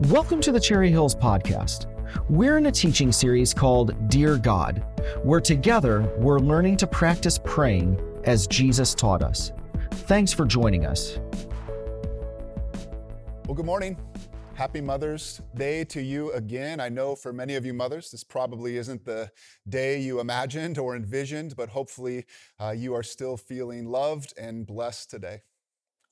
Welcome to the Cherry Hills Podcast. We're in a teaching series called Dear God, where together we're learning to practice praying as Jesus taught us. Thanks for joining us. Well, good morning. Happy Mother's Day to you again. I know for many of you mothers, this probably isn't the day you imagined or envisioned, but hopefully uh, you are still feeling loved and blessed today.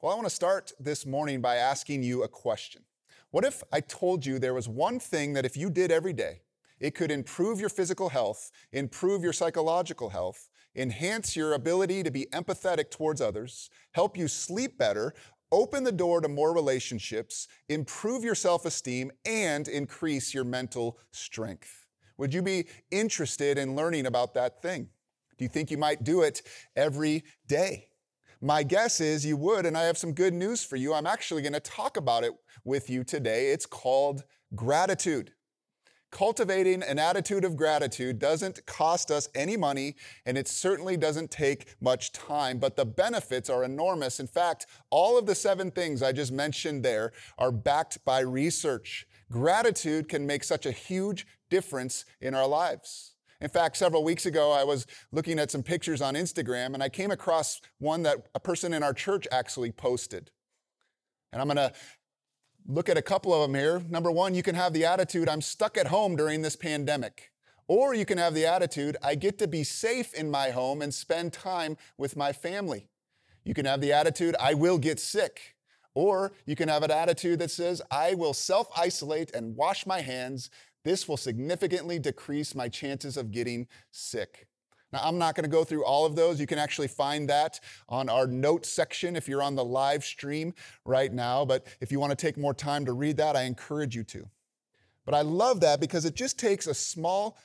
Well, I want to start this morning by asking you a question. What if I told you there was one thing that if you did every day, it could improve your physical health, improve your psychological health, enhance your ability to be empathetic towards others, help you sleep better, open the door to more relationships, improve your self esteem, and increase your mental strength? Would you be interested in learning about that thing? Do you think you might do it every day? My guess is you would, and I have some good news for you. I'm actually going to talk about it with you today. It's called gratitude. Cultivating an attitude of gratitude doesn't cost us any money, and it certainly doesn't take much time, but the benefits are enormous. In fact, all of the seven things I just mentioned there are backed by research. Gratitude can make such a huge difference in our lives. In fact, several weeks ago, I was looking at some pictures on Instagram and I came across one that a person in our church actually posted. And I'm going to look at a couple of them here. Number one, you can have the attitude, I'm stuck at home during this pandemic. Or you can have the attitude, I get to be safe in my home and spend time with my family. You can have the attitude, I will get sick. Or you can have an attitude that says, I will self isolate and wash my hands this will significantly decrease my chances of getting sick. Now, I'm not going to go through all of those. You can actually find that on our notes section if you're on the live stream right now. But if you want to take more time to read that, I encourage you to. But I love that because it just takes a small,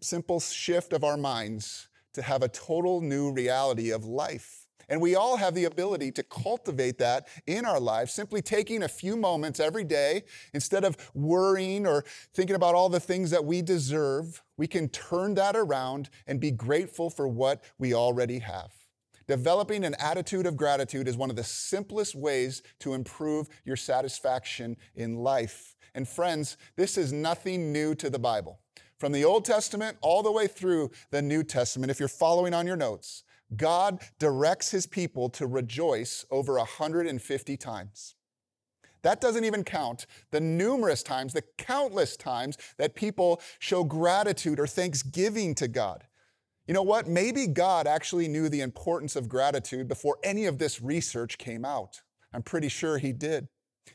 simple shift of our minds to have a total new reality of life. And we all have the ability to cultivate that in our lives, simply taking a few moments every day, instead of worrying or thinking about all the things that we deserve, we can turn that around and be grateful for what we already have. Developing an attitude of gratitude is one of the simplest ways to improve your satisfaction in life. And friends, this is nothing new to the Bible. From the Old Testament all the way through the New Testament, if you're following on your notes, God directs his people to rejoice over 150 times. That doesn't even count the numerous times, the countless times that people show gratitude or thanksgiving to God. You know what? Maybe God actually knew the importance of gratitude before any of this research came out. I'm pretty sure he did.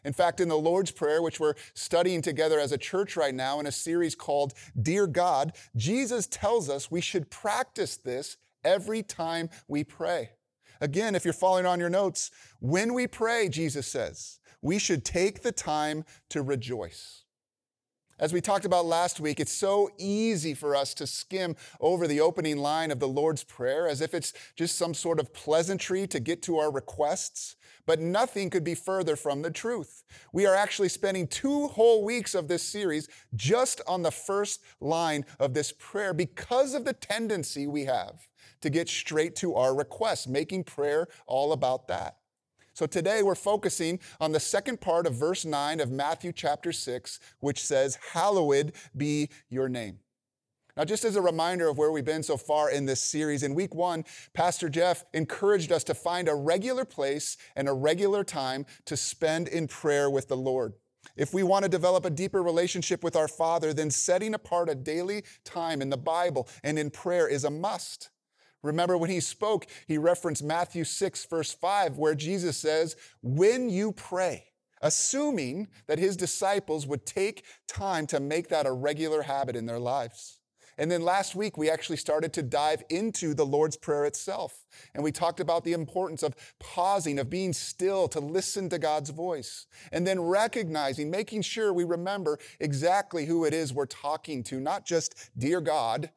In fact, in the Lord's Prayer, which we're studying together as a church right now in a series called Dear God, Jesus tells us we should practice this every time we pray. Again, if you're following on your notes, when we pray, Jesus says, we should take the time to rejoice. As we talked about last week, it's so easy for us to skim over the opening line of the Lord's Prayer as if it's just some sort of pleasantry to get to our requests. But nothing could be further from the truth. We are actually spending two whole weeks of this series just on the first line of this prayer because of the tendency we have to get straight to our requests, making prayer all about that. So today we're focusing on the second part of verse 9 of Matthew chapter 6, which says, Hallowed be your name. Now, just as a reminder of where we've been so far in this series, in week one, Pastor Jeff encouraged us to find a regular place and a regular time to spend in prayer with the Lord. If we want to develop a deeper relationship with our Father, then setting apart a daily time in the Bible and in prayer is a must. Remember when he spoke, he referenced Matthew 6, verse 5, where Jesus says, When you pray, assuming that his disciples would take time to make that a regular habit in their lives. And then last week, we actually started to dive into the Lord's Prayer itself. And we talked about the importance of pausing, of being still to listen to God's voice. And then recognizing, making sure we remember exactly who it is we're talking to, not just dear God,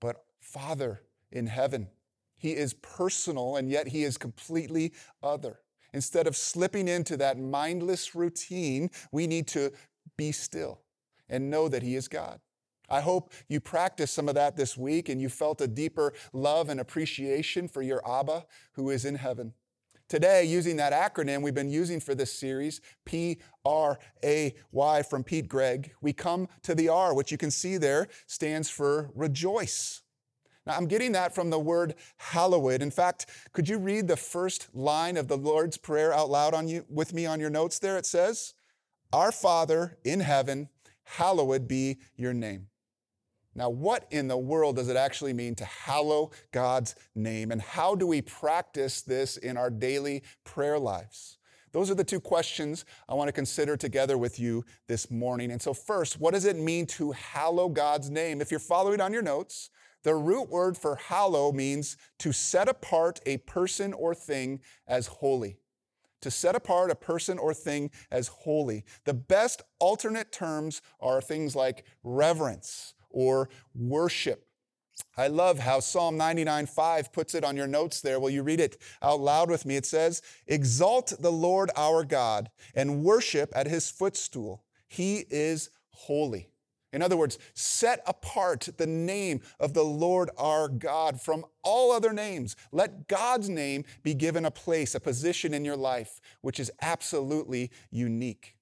but Father in heaven. He is personal and yet he is completely other. Instead of slipping into that mindless routine, we need to be still and know that he is God. I hope you practiced some of that this week and you felt a deeper love and appreciation for your Abba who is in heaven. Today, using that acronym we've been using for this series, P R A Y from Pete Greig, we come to the R, which you can see there stands for rejoice. Now, I'm getting that from the word hallowed. In fact, could you read the first line of the Lord's Prayer out loud on you, with me on your notes there? It says, Our Father in heaven, hallowed be your name. Now, what in the world does it actually mean to hallow God's name? And how do we practice this in our daily prayer lives? Those are the two questions I want to consider together with you this morning. And so, first, what does it mean to hallow God's name? If you're following on your notes, the root word for hallow means to set apart a person or thing as holy. To set apart a person or thing as holy. The best alternate terms are things like reverence or worship. I love how Psalm 99 5 puts it on your notes there. Will you read it out loud with me? It says, Exalt the Lord our God and worship at his footstool. He is holy. In other words, set apart the name of the Lord our God from all other names. Let God's name be given a place, a position in your life, which is absolutely unique.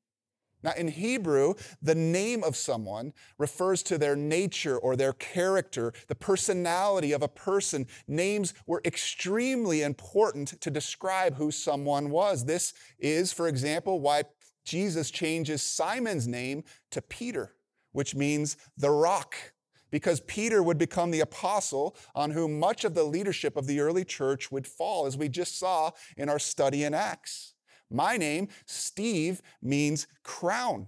Now, in Hebrew, the name of someone refers to their nature or their character, the personality of a person. Names were extremely important to describe who someone was. This is, for example, why Jesus changes Simon's name to Peter, which means the rock, because Peter would become the apostle on whom much of the leadership of the early church would fall, as we just saw in our study in Acts. My name, Steve, means crown,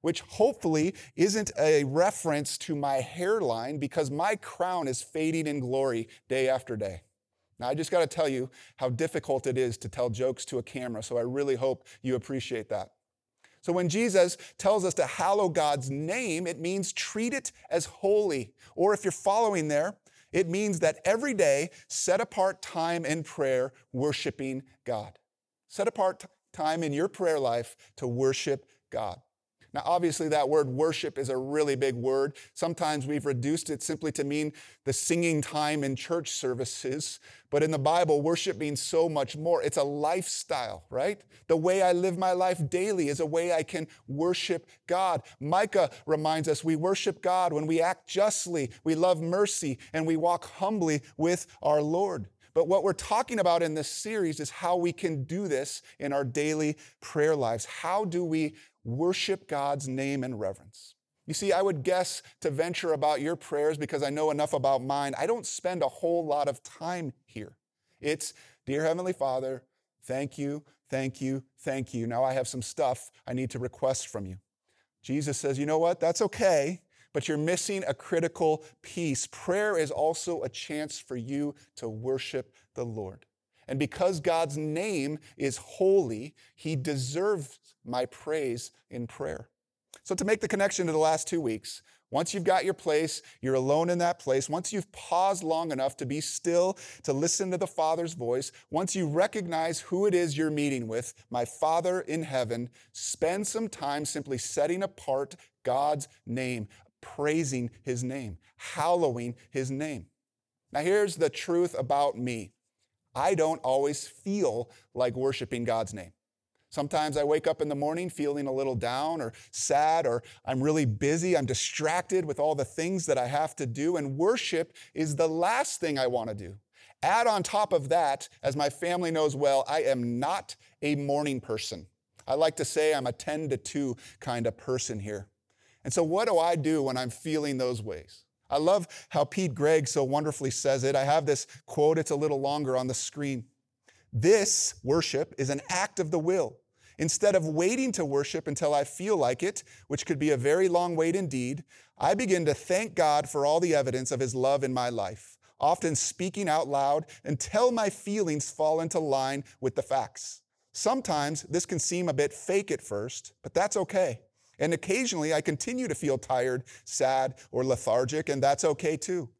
which hopefully isn't a reference to my hairline because my crown is fading in glory day after day. Now, I just got to tell you how difficult it is to tell jokes to a camera, so I really hope you appreciate that. So, when Jesus tells us to hallow God's name, it means treat it as holy. Or if you're following there, it means that every day set apart time in prayer worshiping God. Set apart time in your prayer life to worship God. Now, obviously, that word worship is a really big word. Sometimes we've reduced it simply to mean the singing time in church services. But in the Bible, worship means so much more. It's a lifestyle, right? The way I live my life daily is a way I can worship God. Micah reminds us we worship God when we act justly, we love mercy, and we walk humbly with our Lord. But what we're talking about in this series is how we can do this in our daily prayer lives. How do we worship God's name and reverence? You see, I would guess to venture about your prayers because I know enough about mine. I don't spend a whole lot of time here. It's, Dear Heavenly Father, thank you, thank you, thank you. Now I have some stuff I need to request from you. Jesus says, You know what? That's okay but you're missing a critical piece. Prayer is also a chance for you to worship the Lord. And because God's name is holy, he deserves my praise in prayer. So, to make the connection to the last two weeks, once you've got your place, you're alone in that place. Once you've paused long enough to be still, to listen to the Father's voice, once you recognize who it is you're meeting with, my Father in heaven, spend some time simply setting apart God's name, praising his name, hallowing his name. Now, here's the truth about me I don't always feel like worshiping God's name. Sometimes I wake up in the morning feeling a little down or sad, or I'm really busy. I'm distracted with all the things that I have to do, and worship is the last thing I want to do. Add on top of that, as my family knows well, I am not a morning person. I like to say I'm a 10 to 2 kind of person here. And so, what do I do when I'm feeling those ways? I love how Pete Greig so wonderfully says it. I have this quote, it's a little longer on the screen. This worship is an act of the will. Instead of waiting to worship until I feel like it, which could be a very long wait indeed, I begin to thank God for all the evidence of His love in my life, often speaking out loud until my feelings fall into line with the facts. Sometimes this can seem a bit fake at first, but that's okay. And occasionally I continue to feel tired, sad, or lethargic, and that's okay too.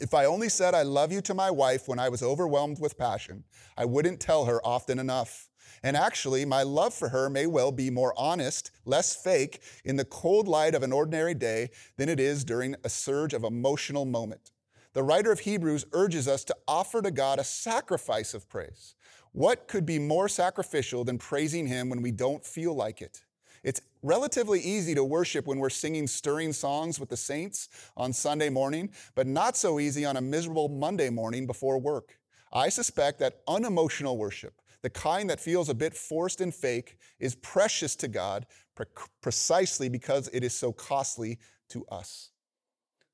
If I only said I love you to my wife when I was overwhelmed with passion, I wouldn't tell her often enough. And actually, my love for her may well be more honest, less fake in the cold light of an ordinary day than it is during a surge of emotional moment. The writer of Hebrews urges us to offer to God a sacrifice of praise. What could be more sacrificial than praising Him when we don't feel like it? It's relatively easy to worship when we're singing stirring songs with the saints on Sunday morning, but not so easy on a miserable Monday morning before work. I suspect that unemotional worship, the kind that feels a bit forced and fake, is precious to God pre- precisely because it is so costly to us.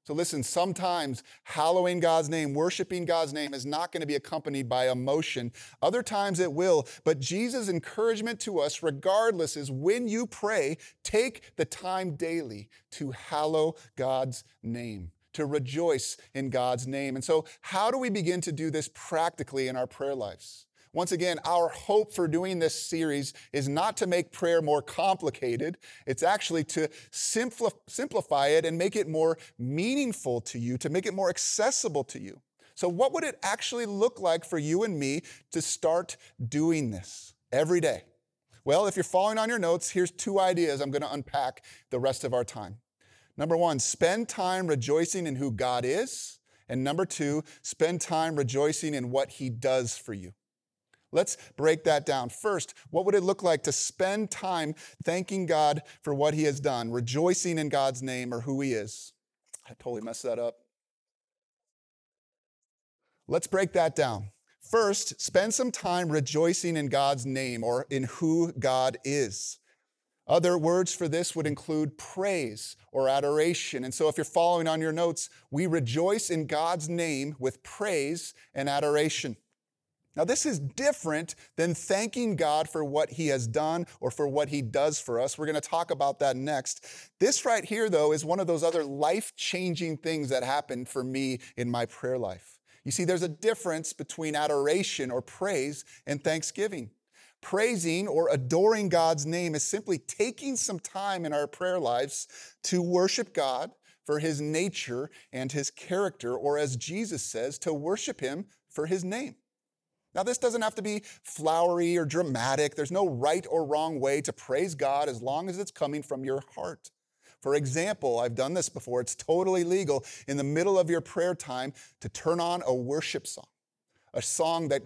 So listen, sometimes hallowing God's name, worshiping God's name is not going to be accompanied by emotion. Other times it will. But Jesus' encouragement to us, regardless, is when you pray, take the time daily to hallow God's name, to rejoice in God's name. And so, how do we begin to do this practically in our prayer lives? Once again, our hope for doing this series is not to make prayer more complicated. It's actually to simplify it and make it more meaningful to you, to make it more accessible to you. So, what would it actually look like for you and me to start doing this every day? Well, if you're following on your notes, here's two ideas I'm going to unpack the rest of our time. Number one, spend time rejoicing in who God is. And number two, spend time rejoicing in what He does for you. Let's break that down. First, what would it look like to spend time thanking God for what He has done, rejoicing in God's name or who He is? I totally messed that up. Let's break that down. First, spend some time rejoicing in God's name or in who God is. Other words for this would include praise or adoration. And so, if you're following on your notes, we rejoice in God's name with praise and adoration. Now, this is different than thanking God for what He has done or for what He does for us. We're going to talk about that next. This right here, though, is one of those other life changing things that happened for me in my prayer life. You see, there's a difference between adoration or praise and thanksgiving. Praising or adoring God's name is simply taking some time in our prayer lives to worship God for His nature and His character, or as Jesus says, to worship Him for His name. Now, this doesn't have to be flowery or dramatic. There's no right or wrong way to praise God as long as it's coming from your heart. For example, I've done this before. It's totally legal in the middle of your prayer time to turn on a worship song, a song that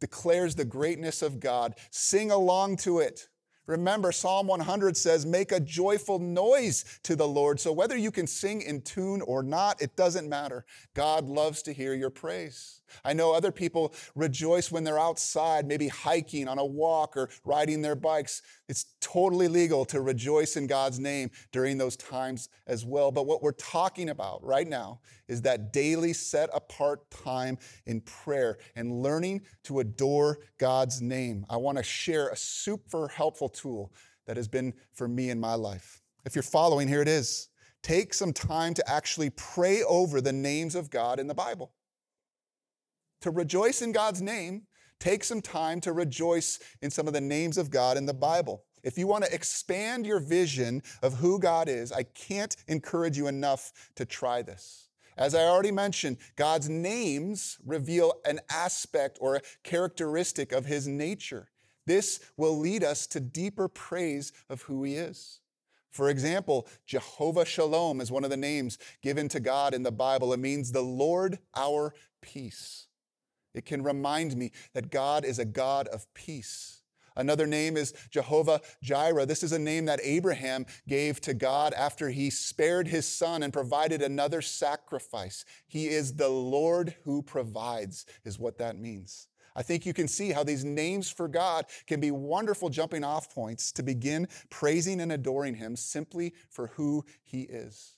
declares the greatness of God. Sing along to it. Remember, Psalm 100 says, Make a joyful noise to the Lord. So whether you can sing in tune or not, it doesn't matter. God loves to hear your praise. I know other people rejoice when they're outside, maybe hiking on a walk or riding their bikes. It's totally legal to rejoice in God's name during those times as well. But what we're talking about right now is that daily set apart time in prayer and learning to adore God's name. I want to share a super helpful tool that has been for me in my life. If you're following, here it is. Take some time to actually pray over the names of God in the Bible to rejoice in God's name, take some time to rejoice in some of the names of God in the Bible. If you want to expand your vision of who God is, I can't encourage you enough to try this. As I already mentioned, God's names reveal an aspect or a characteristic of his nature. This will lead us to deeper praise of who he is. For example, Jehovah Shalom is one of the names given to God in the Bible. It means the Lord our peace. It can remind me that God is a God of peace. Another name is Jehovah Jireh. This is a name that Abraham gave to God after he spared his son and provided another sacrifice. He is the Lord who provides, is what that means. I think you can see how these names for God can be wonderful jumping off points to begin praising and adoring him simply for who he is.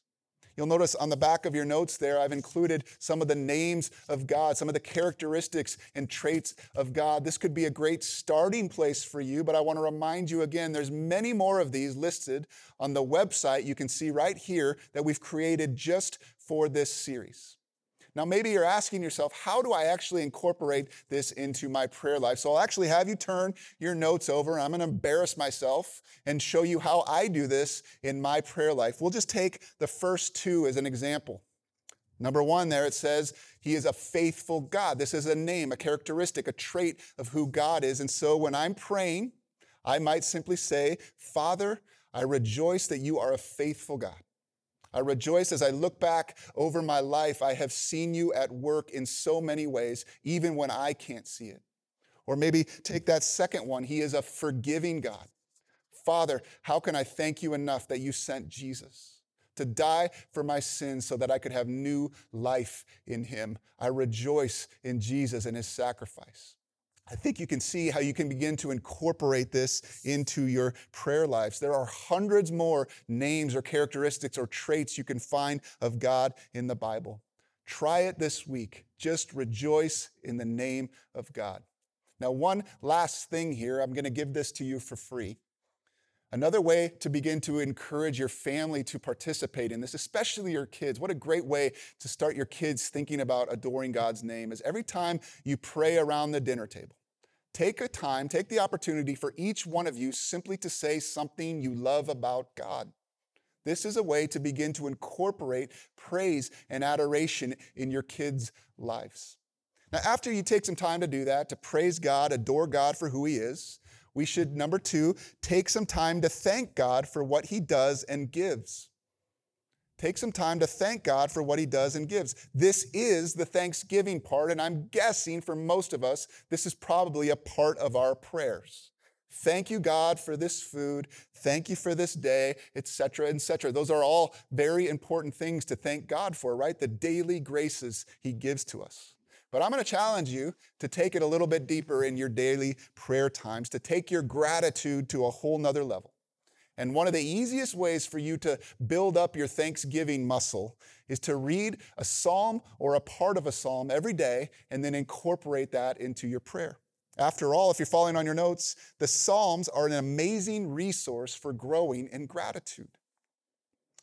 You'll notice on the back of your notes there, I've included some of the names of God, some of the characteristics and traits of God. This could be a great starting place for you, but I want to remind you again, there's many more of these listed on the website you can see right here that we've created just for this series. Now, maybe you're asking yourself, how do I actually incorporate this into my prayer life? So I'll actually have you turn your notes over. I'm going to embarrass myself and show you how I do this in my prayer life. We'll just take the first two as an example. Number one, there it says, He is a faithful God. This is a name, a characteristic, a trait of who God is. And so when I'm praying, I might simply say, Father, I rejoice that you are a faithful God. I rejoice as I look back over my life. I have seen you at work in so many ways, even when I can't see it. Or maybe take that second one. He is a forgiving God. Father, how can I thank you enough that you sent Jesus to die for my sins so that I could have new life in him? I rejoice in Jesus and his sacrifice. I think you can see how you can begin to incorporate this into your prayer lives. There are hundreds more names or characteristics or traits you can find of God in the Bible. Try it this week. Just rejoice in the name of God. Now, one last thing here, I'm going to give this to you for free. Another way to begin to encourage your family to participate in this, especially your kids, what a great way to start your kids thinking about adoring God's name is every time you pray around the dinner table, take a time, take the opportunity for each one of you simply to say something you love about God. This is a way to begin to incorporate praise and adoration in your kids' lives. Now, after you take some time to do that, to praise God, adore God for who He is, we should, mm-hmm. number two, take some time to thank God for what He does and gives. Take some time to thank God for what He does and gives. This is the Thanksgiving part, and I'm guessing for most of us, this is probably a part of our prayers. Thank you, God, for this food. Thank you for this day, etc., etc. Those are all very important things to thank God for, right? The daily graces He gives to us. But I'm going to challenge you to take it a little bit deeper in your daily prayer times, to take your gratitude to a whole nother level. And one of the easiest ways for you to build up your Thanksgiving muscle is to read a psalm or a part of a psalm every day and then incorporate that into your prayer. After all, if you're following on your notes, the Psalms are an amazing resource for growing in gratitude.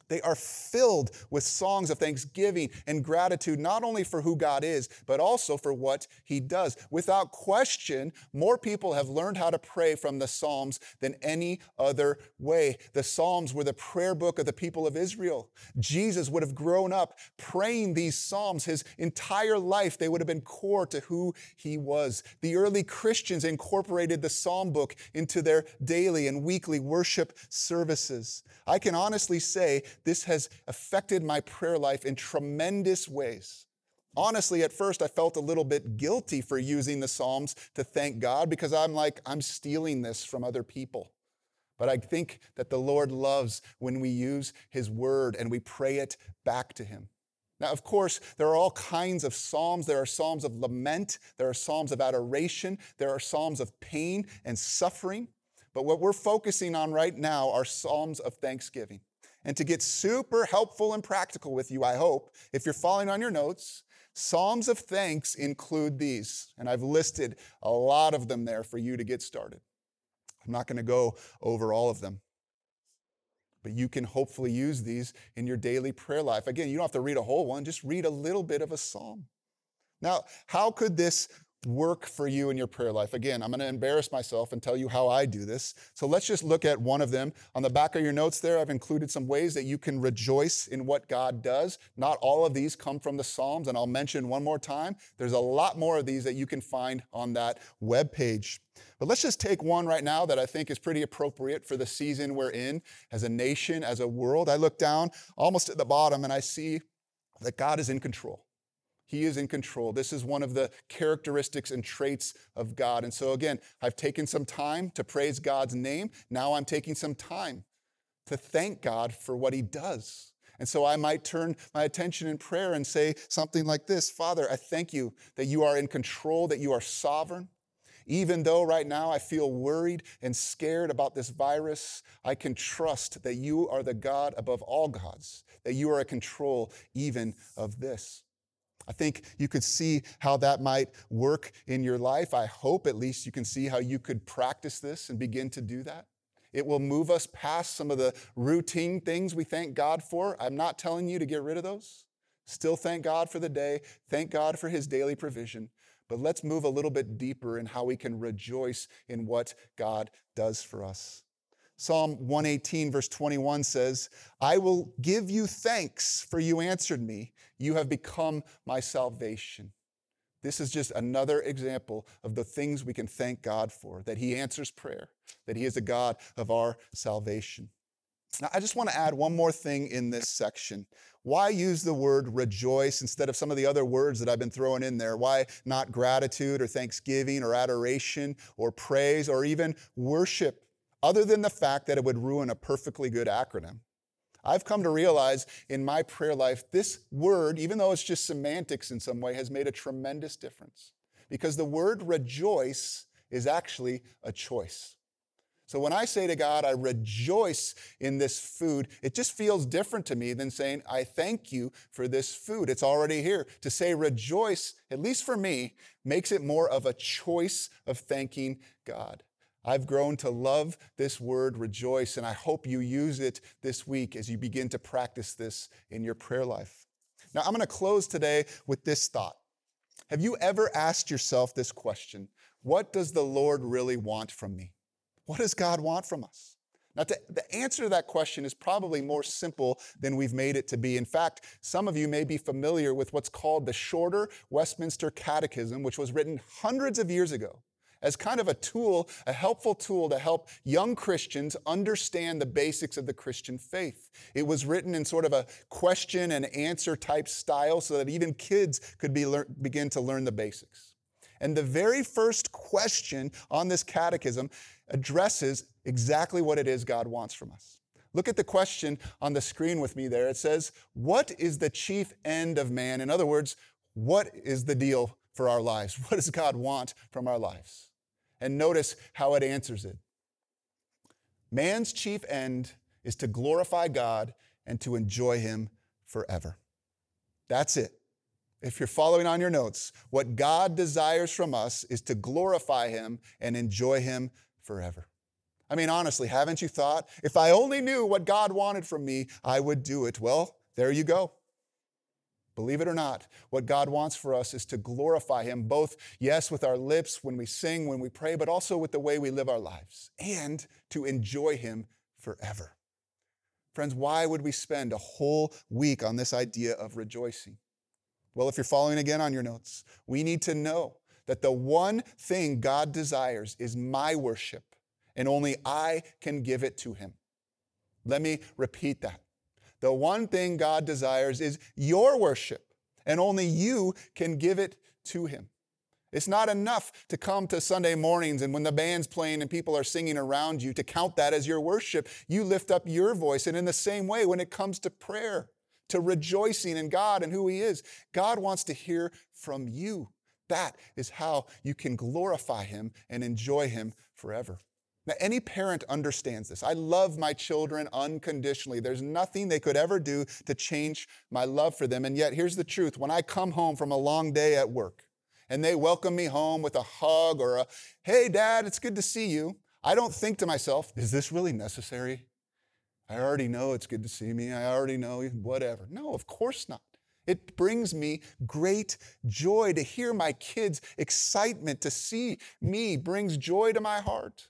They are filled with songs of thanksgiving and gratitude, not only for who God is, but also for what He does. Without question, more people have learned how to pray from the Psalms than any other way. The Psalms were the prayer book of the people of Israel. Jesus would have grown up praying these Psalms his entire life. They would have been core to who He was. The early Christians incorporated the Psalm book into their daily and weekly worship services. I can honestly say this has affected my prayer life in tremendous ways. Honestly, at first, I felt a little bit guilty for using the Psalms to thank God because I'm like, I'm stealing this from other people. But I think that the Lord loves when we use His word and we pray it back to Him. Now, of course, there are all kinds of Psalms. There are Psalms of lament, there are Psalms of adoration, there are Psalms of pain and suffering. But what we're focusing on right now are Psalms of thanksgiving. And to get super helpful and practical with you, I hope, if you're following on your notes, Psalms of thanks include these. And I've listed a lot of them there for you to get started. I'm not going to go over all of them. But you can hopefully use these in your daily prayer life. Again, you don't have to read a whole one, just read a little bit of a psalm. Now, how could this work for you in your prayer life. Again, I'm going to embarrass myself and tell you how I do this. So let's just look at one of them. On the back of your notes there, I've included some ways that you can rejoice in what God does. Not all of these come from the Psalms, and I'll mention one more time. There's a lot more of these that you can find on that web page. But let's just take one right now that I think is pretty appropriate for the season we're in as a nation, as a world. I look down almost at the bottom and I see that God is in control. He is in control. This is one of the characteristics and traits of God. And so, again, I've taken some time to praise God's name. Now I'm taking some time to thank God for what He does. And so I might turn my attention in prayer and say something like this Father, I thank you that you are in control, that you are sovereign. Even though right now I feel worried and scared about this virus, I can trust that you are the God above all gods, that you are in control even of this. I think you could see how that might work in your life. I hope at least you can see how you could practice this and begin to do that. It will move us past some of the routine things we thank God for. I'm not telling you to get rid of those. Still thank God for the day, thank God for his daily provision. But let's move a little bit deeper in how we can rejoice in what God does for us. Psalm 118, verse 21 says, I will give you thanks, for you answered me. You have become my salvation. This is just another example of the things we can thank God for that He answers prayer, that He is a God of our salvation. Now, I just want to add one more thing in this section. Why use the word rejoice instead of some of the other words that I've been throwing in there? Why not gratitude or thanksgiving or adoration or praise or even worship, other than the fact that it would ruin a perfectly good acronym? I've come to realize in my prayer life, this word, even though it's just semantics in some way, has made a tremendous difference. Because the word rejoice is actually a choice. So when I say to God, I rejoice in this food, it just feels different to me than saying, I thank you for this food. It's already here. To say rejoice, at least for me, makes it more of a choice of thanking God. I've grown to love this word rejoice, and I hope you use it this week as you begin to practice this in your prayer life. Now, I'm going to close today with this thought. Have you ever asked yourself this question? What does the Lord really want from me? What does God want from us? Now, to, the answer to that question is probably more simple than we've made it to be. In fact, some of you may be familiar with what's called the Shorter Westminster Catechism, which was written hundreds of years ago as kind of a tool, a helpful tool to help young Christians understand the basics of the Christian faith. It was written in sort of a question and answer type style so that even kids could be lear- begin to learn the basics. And the very first question on this catechism addresses exactly what it is God wants from us. Look at the question on the screen with me there. It says, What is the chief end of man? In other words, what is the deal for our lives? What does God want from our lives? And notice how it answers it. Man's chief end is to glorify God and to enjoy Him forever. That's it. If you're following on your notes, what God desires from us is to glorify Him and enjoy Him forever. I mean, honestly, haven't you thought, if I only knew what God wanted from me, I would do it? Well, there you go. Believe it or not, what God wants for us is to glorify Him, both, yes, with our lips when we sing, when we pray, but also with the way we live our lives, and to enjoy Him forever. Friends, why would we spend a whole week on this idea of rejoicing? Well, if you're following again on your notes, we need to know that the one thing God desires is my worship, and only I can give it to Him. Let me repeat that. The one thing God desires is your worship, and only you can give it to Him. It's not enough to come to Sunday mornings and when the band's playing and people are singing around you to count that as your worship. You lift up your voice. And in the same way, when it comes to prayer, to rejoicing in God and who He is. God wants to hear from you. That is how you can glorify Him and enjoy Him forever. Now, any parent understands this. I love my children unconditionally. There's nothing they could ever do to change my love for them. And yet, here's the truth when I come home from a long day at work and they welcome me home with a hug or a, hey, dad, it's good to see you, I don't think to myself, is this really necessary? I already know it's good to see me. I already know whatever. No, of course not. It brings me great joy to hear my kids' excitement to see me brings joy to my heart.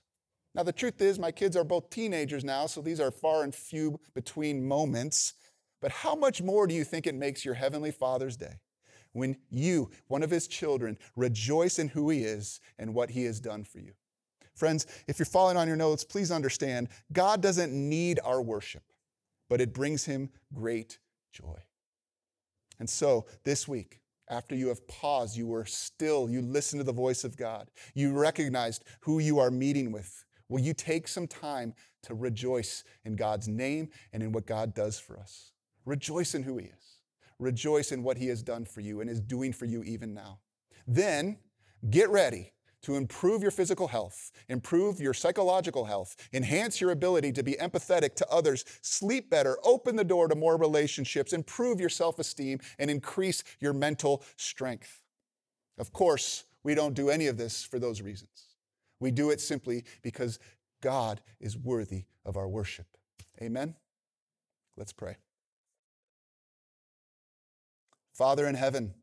Now, the truth is, my kids are both teenagers now, so these are far and few between moments. But how much more do you think it makes your Heavenly Father's day when you, one of His children, rejoice in who He is and what He has done for you? Friends, if you're following on your notes, please understand God doesn't need our worship, but it brings him great joy. And so this week, after you have paused, you were still, you listened to the voice of God, you recognized who you are meeting with. Will you take some time to rejoice in God's name and in what God does for us? Rejoice in who He is. Rejoice in what He has done for you and is doing for you even now. Then get ready to improve your physical health, improve your psychological health, enhance your ability to be empathetic to others, sleep better, open the door to more relationships, improve your self esteem, and increase your mental strength. Of course, we don't do any of this for those reasons. We do it simply because God is worthy of our worship. Amen? Let's pray. Father in heaven,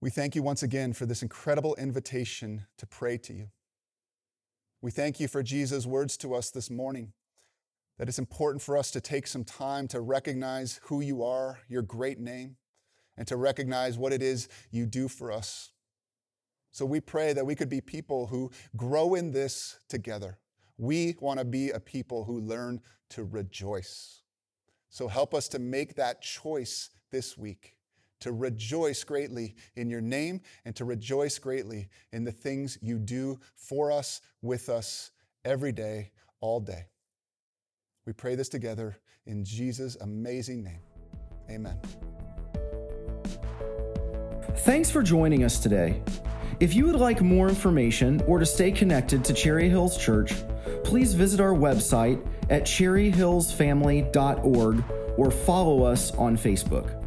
we thank you once again for this incredible invitation to pray to you. We thank you for Jesus' words to us this morning that it's important for us to take some time to recognize who you are, your great name, and to recognize what it is you do for us. So we pray that we could be people who grow in this together, We want to be a people who learn to rejoice. So help us to make that choice this week to rejoice greatly in your name and to rejoice greatly in the things you do for us, with us, every day, all day. We pray this together in Jesus' amazing name. Amen. Thanks for joining us today. If you would like more information or to stay connected to Cherry Hills Church, please visit our website at cherryhillsfamily.org or follow us on Facebook.